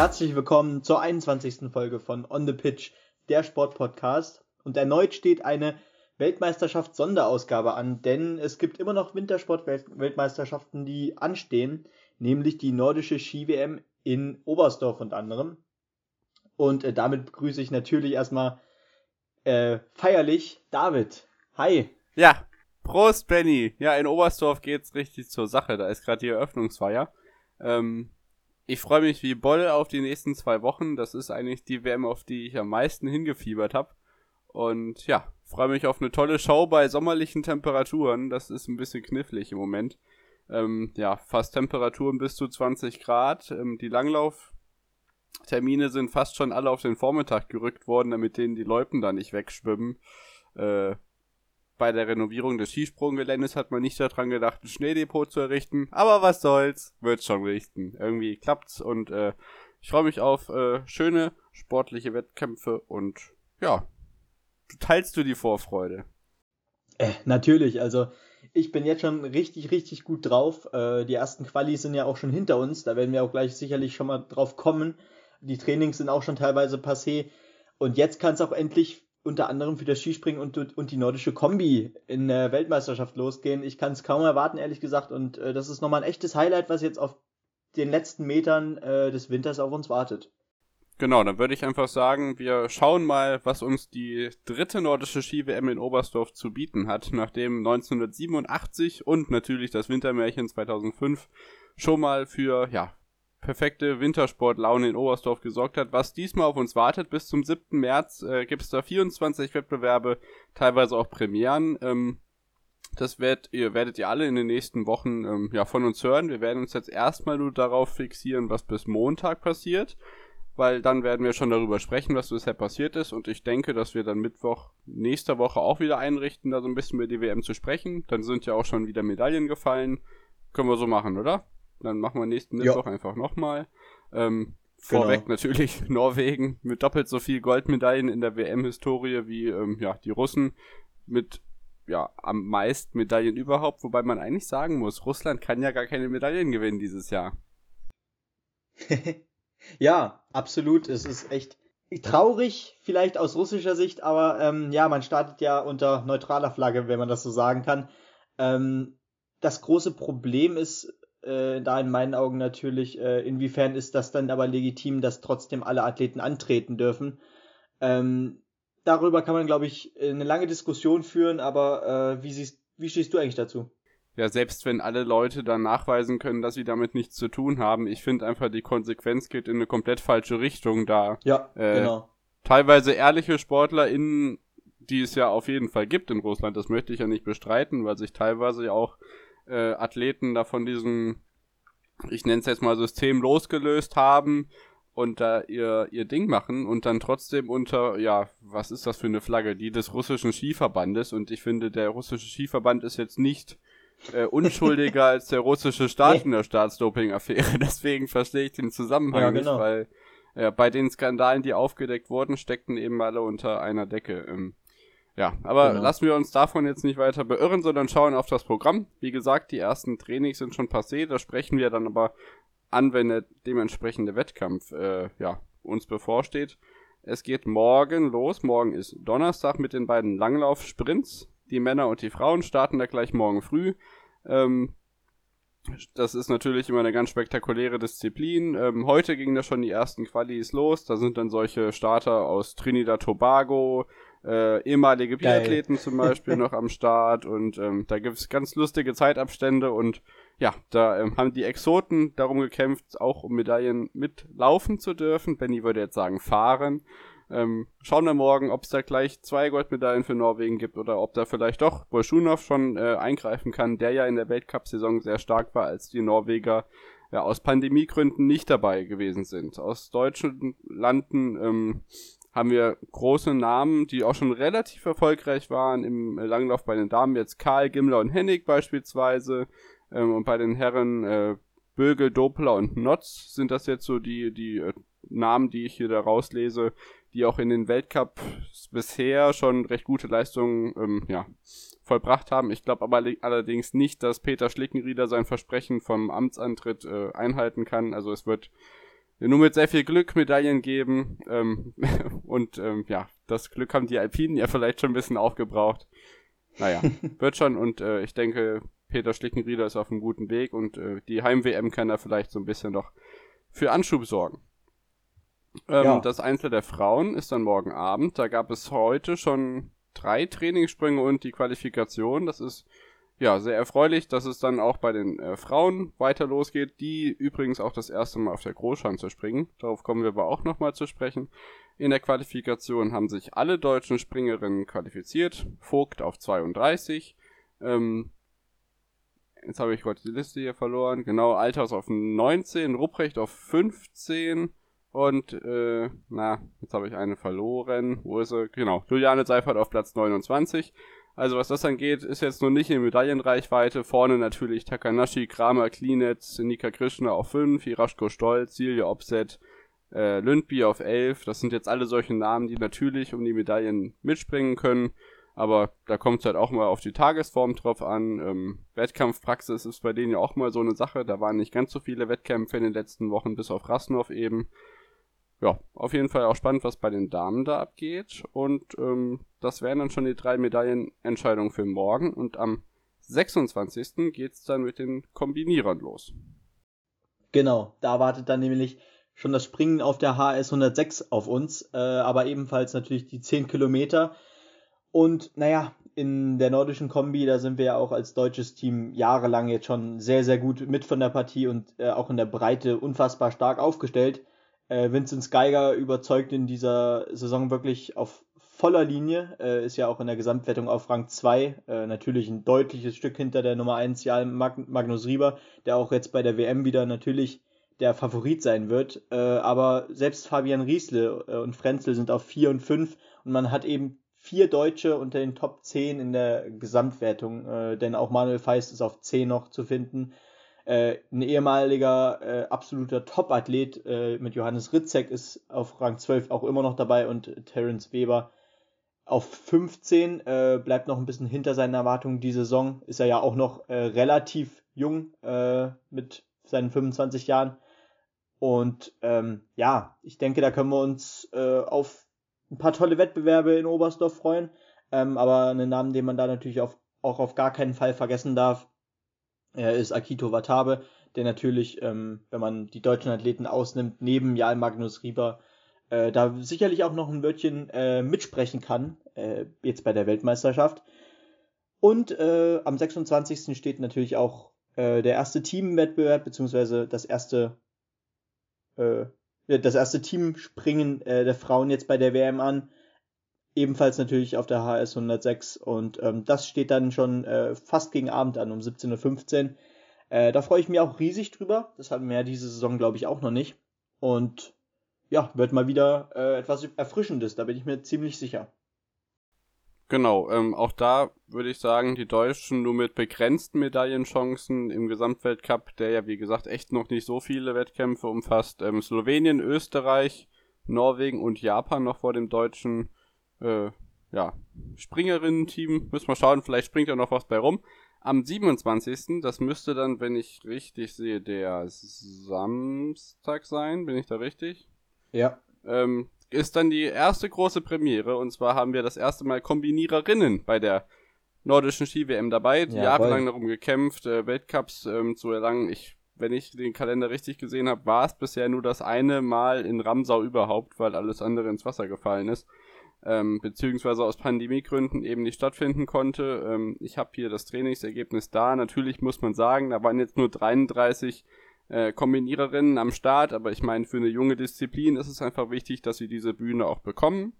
Herzlich willkommen zur 21. Folge von On the Pitch, der Sportpodcast. Und erneut steht eine Weltmeisterschaft-Sonderausgabe an, denn es gibt immer noch Wintersport-Weltmeisterschaften, die anstehen, nämlich die nordische Ski-WM in Oberstdorf unter anderem. Und äh, damit begrüße ich natürlich erstmal äh, feierlich David. Hi. Ja, Prost, Benny. Ja, in Oberstdorf geht's richtig zur Sache. Da ist gerade die Eröffnungsfeier. Ähm, ich freue mich wie Boll auf die nächsten zwei Wochen. Das ist eigentlich die WM, auf die ich am meisten hingefiebert habe. Und ja, freue mich auf eine tolle Show bei sommerlichen Temperaturen. Das ist ein bisschen knifflig im Moment. Ähm, ja, fast Temperaturen bis zu 20 Grad. Ähm, die Langlauftermine sind fast schon alle auf den Vormittag gerückt worden, damit denen die Loipen da nicht wegschwimmen. Äh, bei der Renovierung des Skisprunggeländes hat man nicht daran gedacht, ein Schneedepot zu errichten. Aber was soll's, wird schon richten. Irgendwie klappt's und äh, ich freue mich auf äh, schöne sportliche Wettkämpfe und ja, teilst du die Vorfreude? Äh, natürlich, also ich bin jetzt schon richtig, richtig gut drauf. Äh, die ersten Qualis sind ja auch schon hinter uns, da werden wir auch gleich sicherlich schon mal drauf kommen. Die Trainings sind auch schon teilweise passé. Und jetzt kann es auch endlich unter anderem für das Skispringen und, und die nordische Kombi in der Weltmeisterschaft losgehen. Ich kann es kaum erwarten, ehrlich gesagt. Und äh, das ist nochmal ein echtes Highlight, was jetzt auf den letzten Metern äh, des Winters auf uns wartet. Genau, dann würde ich einfach sagen, wir schauen mal, was uns die dritte nordische Ski-WM in Oberstdorf zu bieten hat, nachdem 1987 und natürlich das Wintermärchen 2005 schon mal für, ja, perfekte Wintersportlaune in Oberstdorf gesorgt hat. Was diesmal auf uns wartet, bis zum 7. März äh, gibt es da 24 Wettbewerbe, teilweise auch Premieren. Ähm, das werdet ihr, werdet ihr alle in den nächsten Wochen ähm, ja, von uns hören. Wir werden uns jetzt erstmal nur darauf fixieren, was bis Montag passiert, weil dann werden wir schon darüber sprechen, was bisher passiert ist. Und ich denke, dass wir dann Mittwoch nächster Woche auch wieder einrichten, da so ein bisschen über die WM zu sprechen. Dann sind ja auch schon wieder Medaillen gefallen. Können wir so machen, oder? Dann machen wir nächsten Mittwoch ja. einfach nochmal. Ähm, vorweg genau. natürlich Norwegen mit doppelt so viel Goldmedaillen in der WM-Historie wie ähm, ja, die Russen mit ja, am meisten Medaillen überhaupt, wobei man eigentlich sagen muss, Russland kann ja gar keine Medaillen gewinnen dieses Jahr. ja, absolut. Es ist echt traurig, vielleicht aus russischer Sicht, aber ähm, ja, man startet ja unter neutraler Flagge, wenn man das so sagen kann. Ähm, das große Problem ist äh, da in meinen Augen natürlich, äh, inwiefern ist das dann aber legitim, dass trotzdem alle Athleten antreten dürfen. Ähm, darüber kann man, glaube ich, eine lange Diskussion führen, aber äh, wie, siehst, wie stehst du eigentlich dazu? Ja, selbst wenn alle Leute dann nachweisen können, dass sie damit nichts zu tun haben, ich finde einfach, die Konsequenz geht in eine komplett falsche Richtung da. Ja, äh, genau. Teilweise ehrliche SportlerInnen, die es ja auf jeden Fall gibt in Russland, das möchte ich ja nicht bestreiten, weil sich teilweise ja auch äh, Athleten da von diesem, ich nenne es jetzt mal System losgelöst haben und da ihr, ihr Ding machen und dann trotzdem unter, ja, was ist das für eine Flagge? Die des russischen Skiverbandes und ich finde, der russische Skiverband ist jetzt nicht äh, unschuldiger als der russische Staat nee. in der Staatsdoping-Affäre. Deswegen verstehe ich den Zusammenhang ja, genau. nicht, weil äh, bei den Skandalen, die aufgedeckt wurden, steckten eben alle unter einer Decke. Ähm, ja, aber genau. lassen wir uns davon jetzt nicht weiter beirren, sondern schauen auf das Programm. Wie gesagt, die ersten Trainings sind schon passé, da sprechen wir dann aber an, wenn der dementsprechende Wettkampf äh, ja, uns bevorsteht. Es geht morgen los. Morgen ist Donnerstag mit den beiden Langlauf-Sprints. Die Männer und die Frauen starten da gleich morgen früh. Ähm, das ist natürlich immer eine ganz spektakuläre Disziplin. Ähm, heute gingen da schon die ersten Qualis los. Da sind dann solche Starter aus Trinidad Tobago, äh, ehemalige Biathleten zum Beispiel noch am Start und ähm, da gibt's ganz lustige Zeitabstände und ja, da ähm, haben die Exoten darum gekämpft, auch um Medaillen mitlaufen zu dürfen. Benny würde jetzt sagen fahren. Ähm, schauen wir morgen, ob es da gleich zwei Goldmedaillen für Norwegen gibt oder ob da vielleicht doch Bolschunov schon äh, eingreifen kann, der ja in der Weltcup-Saison sehr stark war, als die Norweger ja aus Pandemiegründen nicht dabei gewesen sind. Aus deutschen Landen ähm, haben wir große Namen, die auch schon relativ erfolgreich waren im Langlauf bei den Damen. Jetzt Karl, Gimler und Hennig beispielsweise. Ähm, und bei den Herren äh, Bögel, Doppler und Notz sind das jetzt so die, die äh, Namen, die ich hier da rauslese, die auch in den Weltcups bisher schon recht gute Leistungen ähm, ja, vollbracht haben. Ich glaube aber allerdings nicht, dass Peter Schlickenrieder sein Versprechen vom Amtsantritt äh, einhalten kann. Also es wird nur mit sehr viel Glück Medaillen geben. Ähm, und ähm, ja, das Glück haben die Alpinen ja vielleicht schon ein bisschen aufgebraucht. Naja, wird schon und äh, ich denke, Peter Schlickenrieder ist auf einem guten Weg und äh, die Heim-WM kann da vielleicht so ein bisschen noch für Anschub sorgen. Ähm, ja. Das Einzel der Frauen ist dann morgen Abend. Da gab es heute schon drei Trainingssprünge und die Qualifikation. Das ist ja, sehr erfreulich, dass es dann auch bei den äh, Frauen weiter losgeht, die übrigens auch das erste Mal auf der Großschanze springen. Darauf kommen wir aber auch nochmal zu sprechen. In der Qualifikation haben sich alle deutschen Springerinnen qualifiziert. Vogt auf 32. Ähm, jetzt habe ich gerade die Liste hier verloren. Genau, Althaus auf 19, Rupprecht auf 15 und, äh, na, jetzt habe ich eine verloren. Wo ist sie? Genau, Juliane Seifert auf Platz 29. Also was das angeht, ist jetzt noch nicht in Medaillenreichweite. Vorne natürlich Takanashi, Kramer, Klinetz, Nika Krishna auf 5, Iraschko Stolz, Silja Opset, äh, Lündby auf 11. Das sind jetzt alle solche Namen, die natürlich um die Medaillen mitspringen können. Aber da kommt es halt auch mal auf die Tagesform drauf an. Ähm, Wettkampfpraxis ist bei denen ja auch mal so eine Sache. Da waren nicht ganz so viele Wettkämpfe in den letzten Wochen, bis auf Rasnov eben ja, auf jeden Fall auch spannend, was bei den Damen da abgeht. Und ähm, das wären dann schon die drei Medaillenentscheidungen für morgen. Und am 26. geht's dann mit den Kombinierern los. Genau, da wartet dann nämlich schon das Springen auf der HS 106 auf uns, äh, aber ebenfalls natürlich die 10 Kilometer. Und naja, in der nordischen Kombi, da sind wir ja auch als deutsches Team jahrelang jetzt schon sehr, sehr gut mit von der Partie und äh, auch in der Breite unfassbar stark aufgestellt. Äh, Vincent Geiger überzeugt in dieser Saison wirklich auf voller Linie, äh, ist ja auch in der Gesamtwertung auf Rang 2, äh, natürlich ein deutliches Stück hinter der Nummer 1 Jan Mag Magnus Rieber, der auch jetzt bei der WM wieder natürlich der Favorit sein wird. Äh, aber selbst Fabian Riesle äh, und Frenzel sind auf 4 und 5 und man hat eben vier Deutsche unter den Top 10 in der Gesamtwertung, äh, denn auch Manuel Feist ist auf 10 noch zu finden. Äh, ein ehemaliger äh, absoluter Top-Athlet äh, mit Johannes Ritzek ist auf Rang 12 auch immer noch dabei und Terence Weber auf 15 äh, bleibt noch ein bisschen hinter seinen Erwartungen die Saison. Ist er ja auch noch äh, relativ jung äh, mit seinen 25 Jahren. Und ähm, ja, ich denke, da können wir uns auf ein paar tolle Wettbewerbe in Oberstdorf freuen. Ähm, aber einen Namen, den man da natürlich auf, auch auf gar keinen Fall vergessen darf, er ist Akito Watabe, der natürlich, ähm, wenn man die deutschen Athleten ausnimmt, neben Jan Magnus Rieber äh, da sicherlich auch noch ein Wörtchen äh, mitsprechen kann, äh, jetzt bei der Weltmeisterschaft. Und äh, am 26. steht natürlich auch äh, der erste Teamwettbewerb, beziehungsweise das erste, äh, das erste Teamspringen äh, der Frauen jetzt bei der WM an ebenfalls natürlich auf der HS 106 und ähm, das steht dann schon äh, fast gegen Abend an um 17.15 Uhr. Äh, da freue ich mich auch riesig drüber. Das hatten wir ja diese Saison, glaube ich, auch noch nicht. Und ja, wird mal wieder äh, etwas Erfrischendes, da bin ich mir ziemlich sicher. Genau, ähm, auch da würde ich sagen, die Deutschen nur mit begrenzten Medaillenchancen im Gesamtweltcup, der ja wie gesagt echt noch nicht so viele Wettkämpfe umfasst. Ähm, Slowenien, Österreich, Norwegen und Japan noch vor dem Deutschen äh, ja, Springerinnen-Team. Müssen wir schauen, vielleicht springt da noch was bei rum. Am 27. Das müsste dann, wenn ich richtig sehe, der Samstag sein. Bin ich da richtig? Ja. Ähm, ist dann die erste große Premiere. Und zwar haben wir das erste Mal Kombiniererinnen bei der nordischen Ski-WM dabei, die ja, jahrelang darum gekämpft, äh, Weltcups ähm, zu erlangen. Ich, wenn ich den Kalender richtig gesehen habe, war es bisher nur das eine Mal in Ramsau überhaupt, weil alles andere ins Wasser gefallen ist ähm, beziehungsweise aus Pandemiegründen eben nicht stattfinden konnte. Ähm, ich habe hier das Trainingsergebnis da. Natürlich muss man sagen, da waren jetzt nur 33 äh, Kombiniererinnen am Start, aber ich meine, für eine junge Disziplin ist es einfach wichtig, dass sie diese Bühne auch bekommen.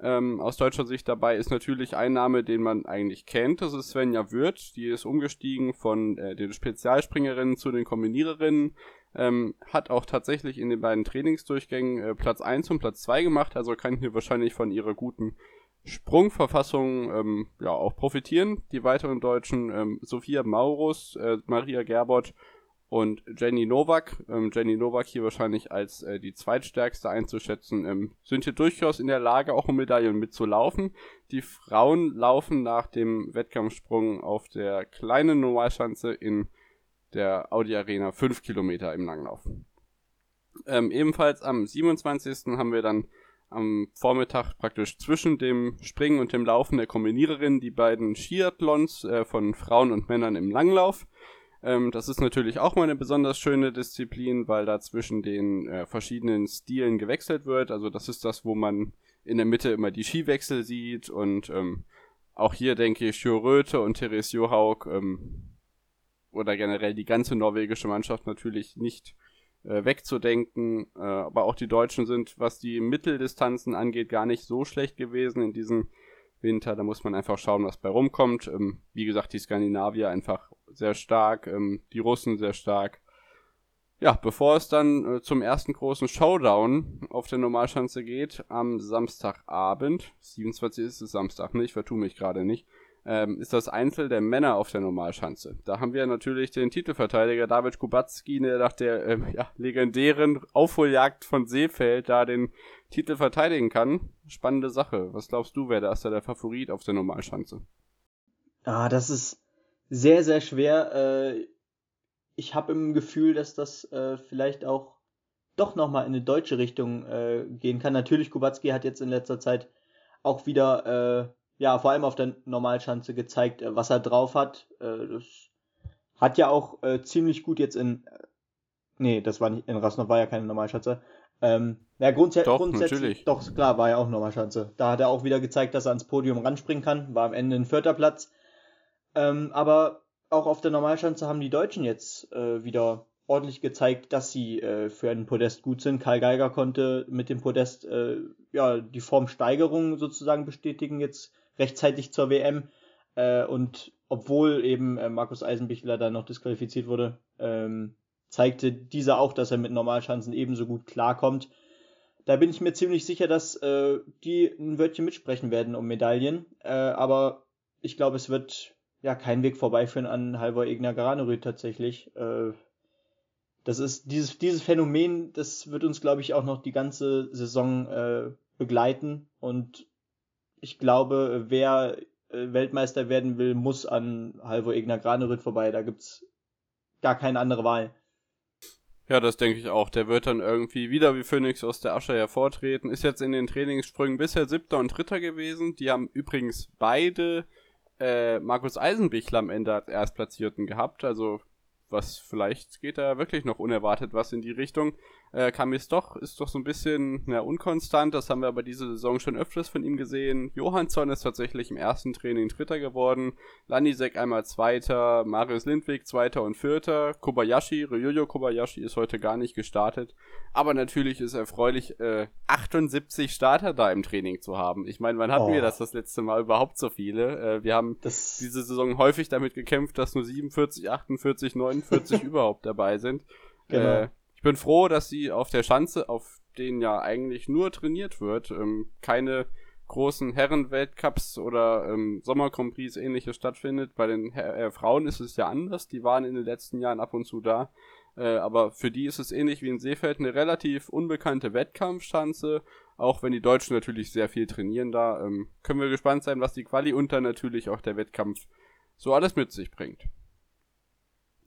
Ähm, aus deutscher Sicht dabei ist natürlich ein Name, den man eigentlich kennt. Das ist Svenja Würth. Die ist umgestiegen von äh, den Spezialspringerinnen zu den Kombiniererinnen. Ähm, hat auch tatsächlich in den beiden Trainingsdurchgängen äh, Platz 1 und Platz 2 gemacht, also kann hier wahrscheinlich von ihrer guten Sprungverfassung ähm, ja auch profitieren. Die weiteren Deutschen ähm, Sophia Maurus, äh, Maria Gerbert und Jenny Novak. Ähm, Jenny Novak hier wahrscheinlich als äh, die zweitstärkste einzuschätzen, ähm, sind hier durchaus in der Lage, auch um Medaillen mitzulaufen. Die Frauen laufen nach dem Wettkampfsprung auf der kleinen Normalschanze in der Audi Arena 5 Kilometer im Langlauf. Ähm, ebenfalls am 27. haben wir dann am Vormittag praktisch zwischen dem Springen und dem Laufen der Kombiniererin die beiden Skiathlons äh, von Frauen und Männern im Langlauf. Ähm, das ist natürlich auch mal eine besonders schöne Disziplin, weil da zwischen den äh, verschiedenen Stilen gewechselt wird. Also das ist das, wo man in der Mitte immer die Skiwechsel sieht und ähm, auch hier denke ich, Jo Röthe und Therese Johaug ähm, oder generell die ganze norwegische Mannschaft natürlich nicht äh, wegzudenken. Äh, aber auch die Deutschen sind, was die Mitteldistanzen angeht, gar nicht so schlecht gewesen in diesem Winter. Da muss man einfach schauen, was bei rumkommt. Ähm, wie gesagt, die Skandinavier einfach sehr stark, ähm, die Russen sehr stark. Ja, bevor es dann äh, zum ersten großen Showdown auf der Normalschanze geht, am Samstagabend, 27 ist es Samstag, ne? Ich vertue mich gerade nicht ähm, ist das Einzel der Männer auf der Normalschanze. Da haben wir natürlich den Titelverteidiger David Kubacki, der nach der ähm, ja, legendären Aufholjagd von Seefeld da den Titel verteidigen kann. Spannende Sache. Was glaubst du, wer da ist da der Favorit auf der Normalschanze? Ah, das ist sehr, sehr schwer. Äh, ich habe im Gefühl, dass das äh, vielleicht auch doch nochmal in eine deutsche Richtung äh, gehen kann. Natürlich, Kubacki hat jetzt in letzter Zeit auch wieder äh, ja, vor allem auf der Normalschanze gezeigt, äh, was er drauf hat. Äh, das hat ja auch äh, ziemlich gut jetzt in. Nee, das war nicht. In Rasnov war ja keine Normalschanze. Ähm, ja, grundsä doch, grundsätzlich. Natürlich. Doch, klar, war ja auch Normalschanze. Da hat er auch wieder gezeigt, dass er ans Podium ranspringen kann. War am Ende ein vierter Platz. Ähm, aber auch auf der Normalschanze haben die Deutschen jetzt äh, wieder ordentlich gezeigt, dass sie äh, für ein Podest gut sind. Karl Geiger konnte mit dem Podest äh, ja die Formsteigerung sozusagen bestätigen jetzt rechtzeitig zur WM. Äh, und obwohl eben äh, Markus Eisenbichler da noch disqualifiziert wurde, ähm, zeigte dieser auch, dass er mit Normalschanzen ebenso gut klarkommt. Da bin ich mir ziemlich sicher, dass äh, die ein Wörtchen mitsprechen werden um Medaillen. Äh, aber ich glaube, es wird ja kein Weg vorbeiführen an Halvor Egner Garanerud tatsächlich. Äh, das ist dieses, dieses Phänomen, das wird uns, glaube ich, auch noch die ganze Saison äh, begleiten. Und ich glaube, wer äh, Weltmeister werden will, muss an Halvor Egner Granerüt vorbei. Da gibt's gar keine andere Wahl. Ja, das denke ich auch. Der wird dann irgendwie wieder wie Phoenix aus der Asche hervortreten. Ist jetzt in den Trainingssprüngen bisher siebter und dritter gewesen. Die haben übrigens beide äh, Markus Eisenbichler am Ende als Erstplatzierten gehabt. Also was vielleicht geht da wirklich noch unerwartet was in die Richtung. Äh, Kamis doch ist doch so ein bisschen ja, unkonstant, das haben wir aber diese Saison schon öfters von ihm gesehen. Johansson ist tatsächlich im ersten Training Dritter geworden, Lanisek einmal Zweiter, Marius Lindwig Zweiter und Vierter, Kobayashi, Ryuyo Kobayashi ist heute gar nicht gestartet, aber natürlich ist erfreulich, äh, 78 Starter da im Training zu haben. Ich meine, wann hatten oh. wir das das letzte Mal überhaupt so viele? Äh, wir haben das diese Saison häufig damit gekämpft, dass nur 47, 48, 49 überhaupt dabei sind. Genau. Äh, ich bin froh, dass sie auf der Schanze, auf denen ja eigentlich nur trainiert wird, ähm, keine großen Herrenweltcups oder ähm, Sommercompris ähnliches stattfindet. Bei den Her äh, Frauen ist es ja anders. Die waren in den letzten Jahren ab und zu da. Äh, aber für die ist es ähnlich wie in Seefeld eine relativ unbekannte Wettkampfschanze. Auch wenn die Deutschen natürlich sehr viel trainieren da. Ähm, können wir gespannt sein, was die Quali und dann natürlich auch der Wettkampf so alles mit sich bringt.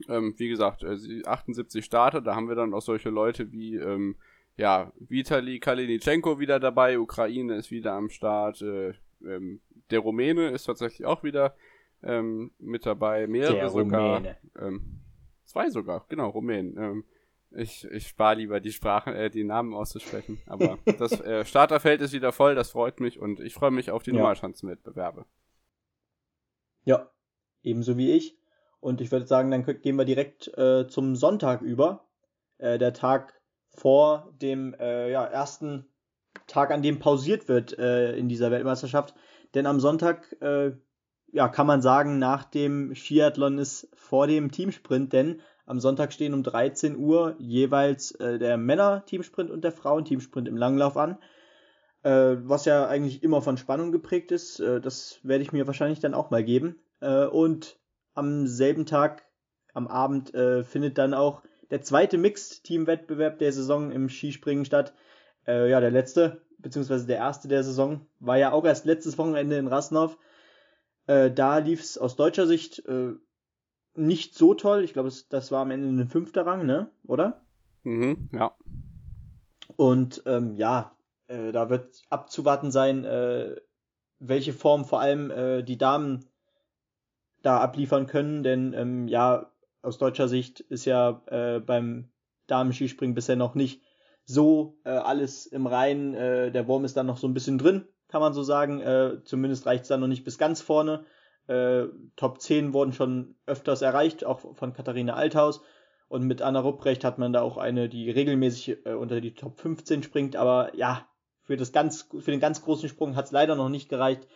Ähm, wie gesagt, äh, 78 Starter, da haben wir dann auch solche Leute wie, ähm, ja, Vitali Kalinitschenko wieder dabei, Ukraine ist wieder am Start, äh, ähm, der Rumäne ist tatsächlich auch wieder ähm, mit dabei, mehrere der sogar. Ähm, zwei sogar, genau, Rumänen. Ähm, ich, ich spare lieber die Sprachen, äh, die Namen auszusprechen. Aber das äh, Starterfeld ist wieder voll, das freut mich und ich freue mich auf die ja. Normalschanzenwettbewerbe. Ja, ebenso wie ich. Und ich würde sagen, dann gehen wir direkt äh, zum Sonntag über. Äh, der Tag vor dem äh, ja, ersten Tag, an dem pausiert wird äh, in dieser Weltmeisterschaft. Denn am Sonntag, äh, ja, kann man sagen, nach dem Skiathlon ist vor dem Teamsprint, denn am Sonntag stehen um 13 Uhr jeweils äh, der Männer-Teamsprint und der Frauen-Teamsprint im Langlauf an. Was ja eigentlich immer von Spannung geprägt ist. Das werde ich mir wahrscheinlich dann auch mal geben. Und am selben Tag, am Abend, äh, findet dann auch der zweite Mixed-Team-Wettbewerb der Saison im Skispringen statt. Äh, ja, der letzte, beziehungsweise der erste der Saison, war ja auch erst letztes Wochenende in Rasnov. Äh, da lief es aus deutscher Sicht äh, nicht so toll. Ich glaube, das war am Ende ein fünfter Rang, ne? Oder? Mhm, ja. Und ähm, ja, äh, da wird abzuwarten sein, äh, welche Form vor allem äh, die Damen da abliefern können, denn ähm, ja, aus deutscher Sicht ist ja äh, beim Damen-Skispringen bisher noch nicht so äh, alles im Reinen. Äh, der Wurm ist dann noch so ein bisschen drin, kann man so sagen. Äh, zumindest reicht es dann noch nicht bis ganz vorne. Äh, Top 10 wurden schon öfters erreicht, auch von Katharina Althaus. Und mit Anna Rupprecht hat man da auch eine, die regelmäßig äh, unter die Top 15 springt. Aber ja, für, das ganz, für den ganz großen Sprung hat es leider noch nicht gereicht.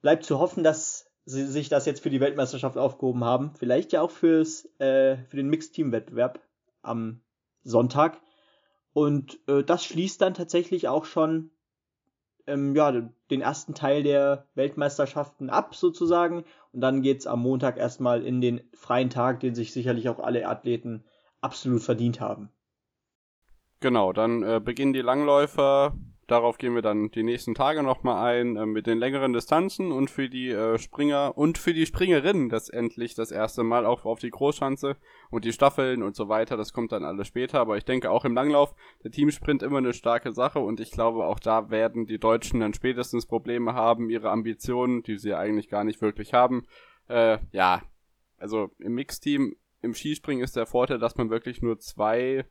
Bleibt zu hoffen, dass sie sich das jetzt für die Weltmeisterschaft aufgehoben haben. Vielleicht ja auch fürs, äh, für den Mixed-Team-Wettbewerb am Sonntag. Und äh, das schließt dann tatsächlich auch schon ähm, ja, den ersten Teil der Weltmeisterschaften ab, sozusagen. Und dann geht's am Montag erstmal in den freien Tag, den sich sicherlich auch alle Athleten absolut verdient haben. Genau, dann äh, beginnen die Langläufer Darauf gehen wir dann die nächsten Tage nochmal ein äh, mit den längeren Distanzen und für die äh, Springer und für die Springerinnen das endlich das erste Mal auch auf die Großschanze und die Staffeln und so weiter. Das kommt dann alles später, aber ich denke auch im Langlauf der Teamsprint immer eine starke Sache und ich glaube auch da werden die Deutschen dann spätestens Probleme haben, ihre Ambitionen, die sie eigentlich gar nicht wirklich haben. Äh, ja, also im Mixteam im Skispringen ist der Vorteil, dass man wirklich nur zwei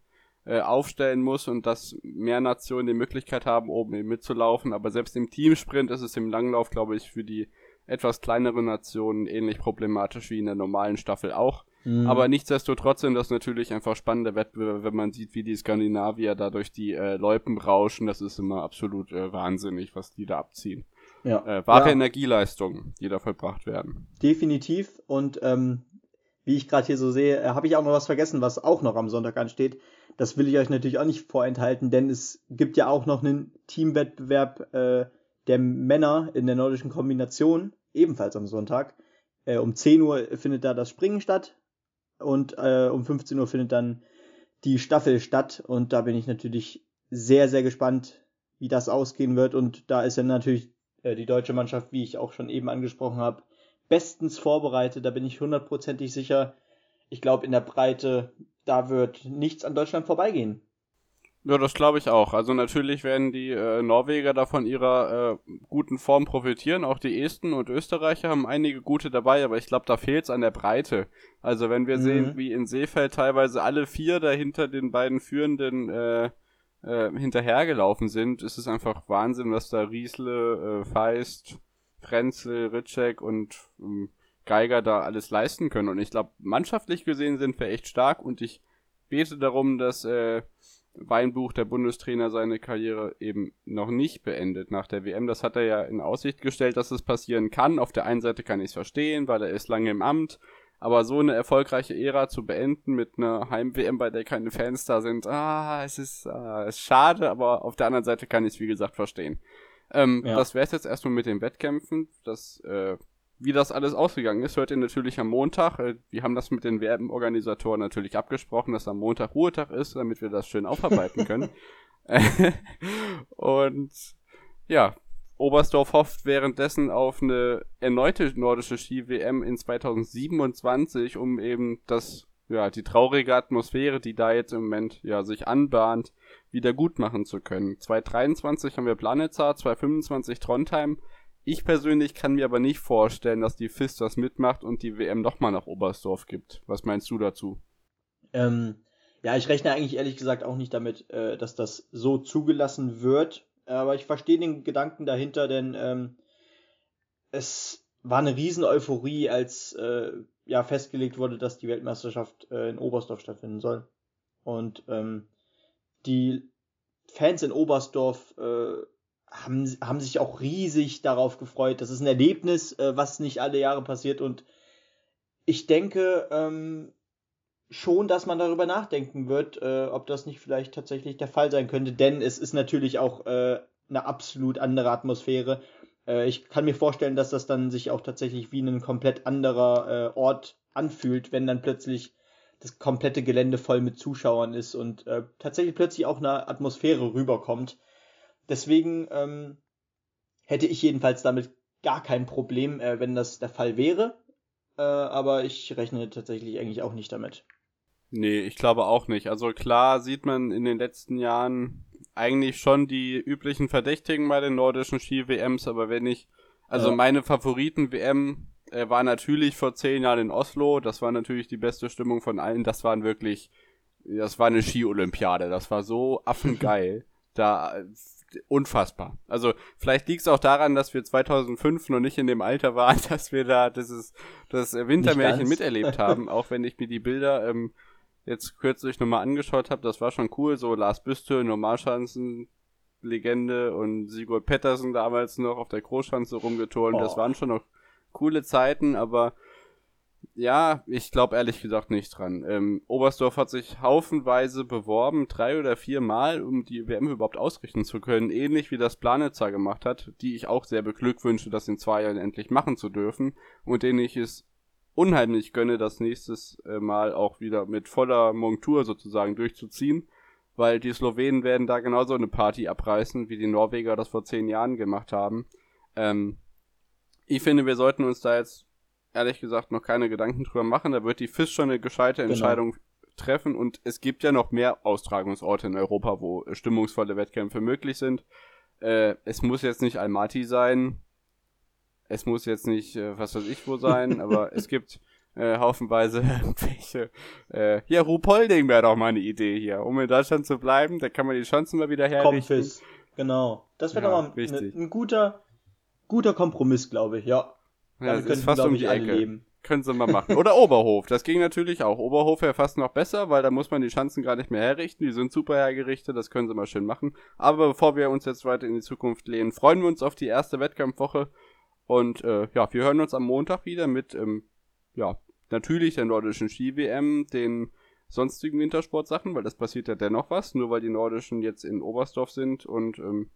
äh, aufstellen muss und dass mehr Nationen die Möglichkeit haben, oben eben mitzulaufen. Aber selbst im Teamsprint ist es im Langlauf, glaube ich, für die etwas kleineren Nationen ähnlich problematisch wie in der normalen Staffel auch. Mhm. Aber nichtsdestotrotz sind das natürlich einfach spannende Wettbewerbe, wenn man sieht, wie die Skandinavier da durch die äh, Loipen rauschen. Das ist immer absolut äh, wahnsinnig, was die da abziehen. Ja. Äh, wahre ja. Energieleistungen, die da vollbracht werden. Definitiv. Und ähm, wie ich gerade hier so sehe, äh, habe ich auch noch was vergessen, was auch noch am Sonntag ansteht. Das will ich euch natürlich auch nicht vorenthalten, denn es gibt ja auch noch einen Teamwettbewerb äh, der Männer in der nordischen Kombination, ebenfalls am Sonntag. Äh, um 10 Uhr findet da das Springen statt und äh, um 15 Uhr findet dann die Staffel statt und da bin ich natürlich sehr, sehr gespannt, wie das ausgehen wird und da ist ja natürlich äh, die deutsche Mannschaft, wie ich auch schon eben angesprochen habe, bestens vorbereitet, da bin ich hundertprozentig sicher. Ich glaube, in der Breite da wird nichts an Deutschland vorbeigehen. Ja, das glaube ich auch. Also natürlich werden die äh, Norweger da von ihrer äh, guten Form profitieren. Auch die Esten und Österreicher haben einige gute dabei, aber ich glaube, da fehlt es an der Breite. Also wenn wir mhm. sehen, wie in Seefeld teilweise alle vier dahinter den beiden Führenden äh, äh, hinterhergelaufen sind, ist es einfach Wahnsinn, was da Riesle, äh, Feist, Frenzel, Ritschek und ähm, Geiger da alles leisten können. Und ich glaube, mannschaftlich gesehen sind wir echt stark und ich bete darum, dass äh, Weinbuch, der Bundestrainer, seine Karriere eben noch nicht beendet nach der WM. Das hat er ja in Aussicht gestellt, dass es passieren kann. Auf der einen Seite kann ich es verstehen, weil er ist lange im Amt. Aber so eine erfolgreiche Ära zu beenden mit einer Heim-WM, bei der keine Fans da sind, ah, es ist, ah, es ist schade, aber auf der anderen Seite kann ich es, wie gesagt, verstehen. Ähm, ja. Das wäre es jetzt erstmal mit den Wettkämpfen. Das äh, wie das alles ausgegangen ist, hört ihr natürlich am Montag. Äh, wir haben das mit den Werbenorganisatoren natürlich abgesprochen, dass am Montag Ruhetag ist, damit wir das schön aufarbeiten können. und ja, Oberstdorf hofft währenddessen auf eine erneute nordische Ski-WM in 2027, um eben das, ja, die traurige Atmosphäre, die da jetzt im Moment ja sich anbahnt, wieder gut machen zu können. 2023 haben wir Planitzer, 2025 Trondheim. Ich persönlich kann mir aber nicht vorstellen, dass die FIS das mitmacht und die WM nochmal nach Oberstdorf gibt. Was meinst du dazu? Ähm, ja, ich rechne eigentlich ehrlich gesagt auch nicht damit, äh, dass das so zugelassen wird. Aber ich verstehe den Gedanken dahinter, denn ähm, es war eine riesen Euphorie, als äh, ja festgelegt wurde, dass die Weltmeisterschaft äh, in Oberstdorf stattfinden soll. Und ähm, die Fans in Oberstdorf äh, haben, haben sich auch riesig darauf gefreut. Das ist ein Erlebnis, äh, was nicht alle Jahre passiert. Und ich denke ähm, schon, dass man darüber nachdenken wird, äh, ob das nicht vielleicht tatsächlich der Fall sein könnte. Denn es ist natürlich auch äh, eine absolut andere Atmosphäre. Äh, ich kann mir vorstellen, dass das dann sich auch tatsächlich wie ein komplett anderer äh, Ort anfühlt, wenn dann plötzlich das komplette Gelände voll mit Zuschauern ist und äh, tatsächlich plötzlich auch eine Atmosphäre rüberkommt Deswegen ähm, hätte ich jedenfalls damit gar kein Problem, äh, wenn das der Fall wäre. Äh, aber ich rechne tatsächlich eigentlich auch nicht damit. Nee, ich glaube auch nicht. Also klar sieht man in den letzten Jahren eigentlich schon die üblichen Verdächtigen bei den nordischen Ski-WMs, aber wenn ich, also Ja. meine Favoriten-WM äh, war natürlich vor zehn Jahren in Oslo, das war natürlich die beste Stimmung von allen, das waren wirklich, das war eine Ski-Olympiade, das war so affengeil, da, unfassbar. Also vielleicht liegt es auch daran, dass wir 2005 noch nicht in dem Alter waren, dass wir da dieses das Wintermärchen miterlebt haben, auch wenn ich mir die Bilder ähm, jetzt kürzlich nochmal angeschaut habe, das war schon cool, so Lars Büste, Normalschanzen, Legende und Sigurd Pettersen damals noch auf der Großschanze rumgeturnt, das Oh. waren schon noch coole Zeiten, aber ja, ich glaube ehrlich gesagt nicht dran. Ähm, Oberstdorf hat sich haufenweise beworben, drei oder vier Mal, um die WM überhaupt ausrichten zu können, ähnlich wie das Planitzer gemacht hat, die ich auch sehr beglückwünsche, das in zwei Jahren endlich machen zu dürfen und denen ich es unheimlich gönne, das nächstes äh, Mal auch wieder mit voller Montur sozusagen durchzuziehen, weil die Slowenen werden da genauso eine Party abreißen, wie die Norweger das vor zehn Jahren gemacht haben. Ähm, ich finde, wir sollten uns da jetzt ehrlich gesagt noch keine Gedanken drüber machen. Da wird die FIS schon eine gescheite Genau. Entscheidung treffen und es gibt ja noch mehr Austragungsorte in Europa, wo äh, stimmungsvolle Wettkämpfe möglich sind. Äh, es muss jetzt nicht Almaty sein. Es muss jetzt nicht, äh, was weiß ich wo sein, aber es gibt äh, haufenweise welche. Äh, ja, Ruhpolding wäre doch mal eine Idee hier. Um in Deutschland zu bleiben, da kann man die Chancen mal wieder herrichten. Kompis. Genau. Das wäre Ja, doch mal ein, ein guter, guter Kompromiss, glaube ich, ja. Ja, Damit das ist könnten, fast um die Ecke. leben. Können sie mal machen. Oder Oberhof, das ging natürlich auch. Oberhof wäre fast noch besser, weil da muss man die Chancen gar nicht mehr herrichten. Die sind super hergerichtet, das können sie mal schön machen. Aber bevor wir uns jetzt weiter in die Zukunft lehnen, freuen wir uns auf die erste Wettkampfwoche. Und äh, ja, wir hören uns am Montag wieder mit, ähm, ja, natürlich der nordischen Ski-WM, den sonstigen Wintersportsachen, weil das passiert ja dennoch was, nur weil die nordischen jetzt in Oberstdorf sind und ähm,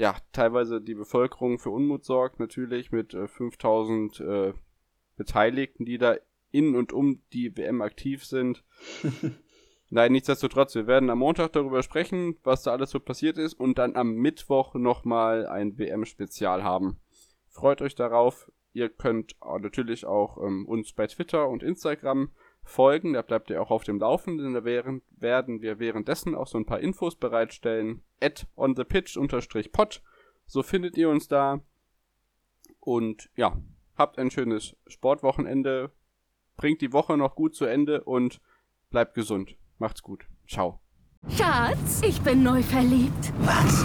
ja, teilweise die Bevölkerung für Unmut sorgt, natürlich mit äh, 5000 äh, Beteiligten, die da in und um die WM aktiv sind. Nein, nichtsdestotrotz, wir werden am Montag darüber sprechen, was da alles so passiert ist und dann am Mittwoch nochmal ein WM-Spezial haben. Freut euch darauf. Ihr könnt auch natürlich auch ähm, uns bei Twitter und Instagram folgen. Da bleibt ihr auch auf dem Laufenden. Da während, werden wir währenddessen auch so ein paar Infos bereitstellen. At on the pitch unterstrich pod. So findet ihr uns da. Und ja, habt ein schönes Sportwochenende. Bringt die Woche noch gut zu Ende und bleibt gesund. Macht's gut. Ciao. Schatz, ich bin neu verliebt. Was?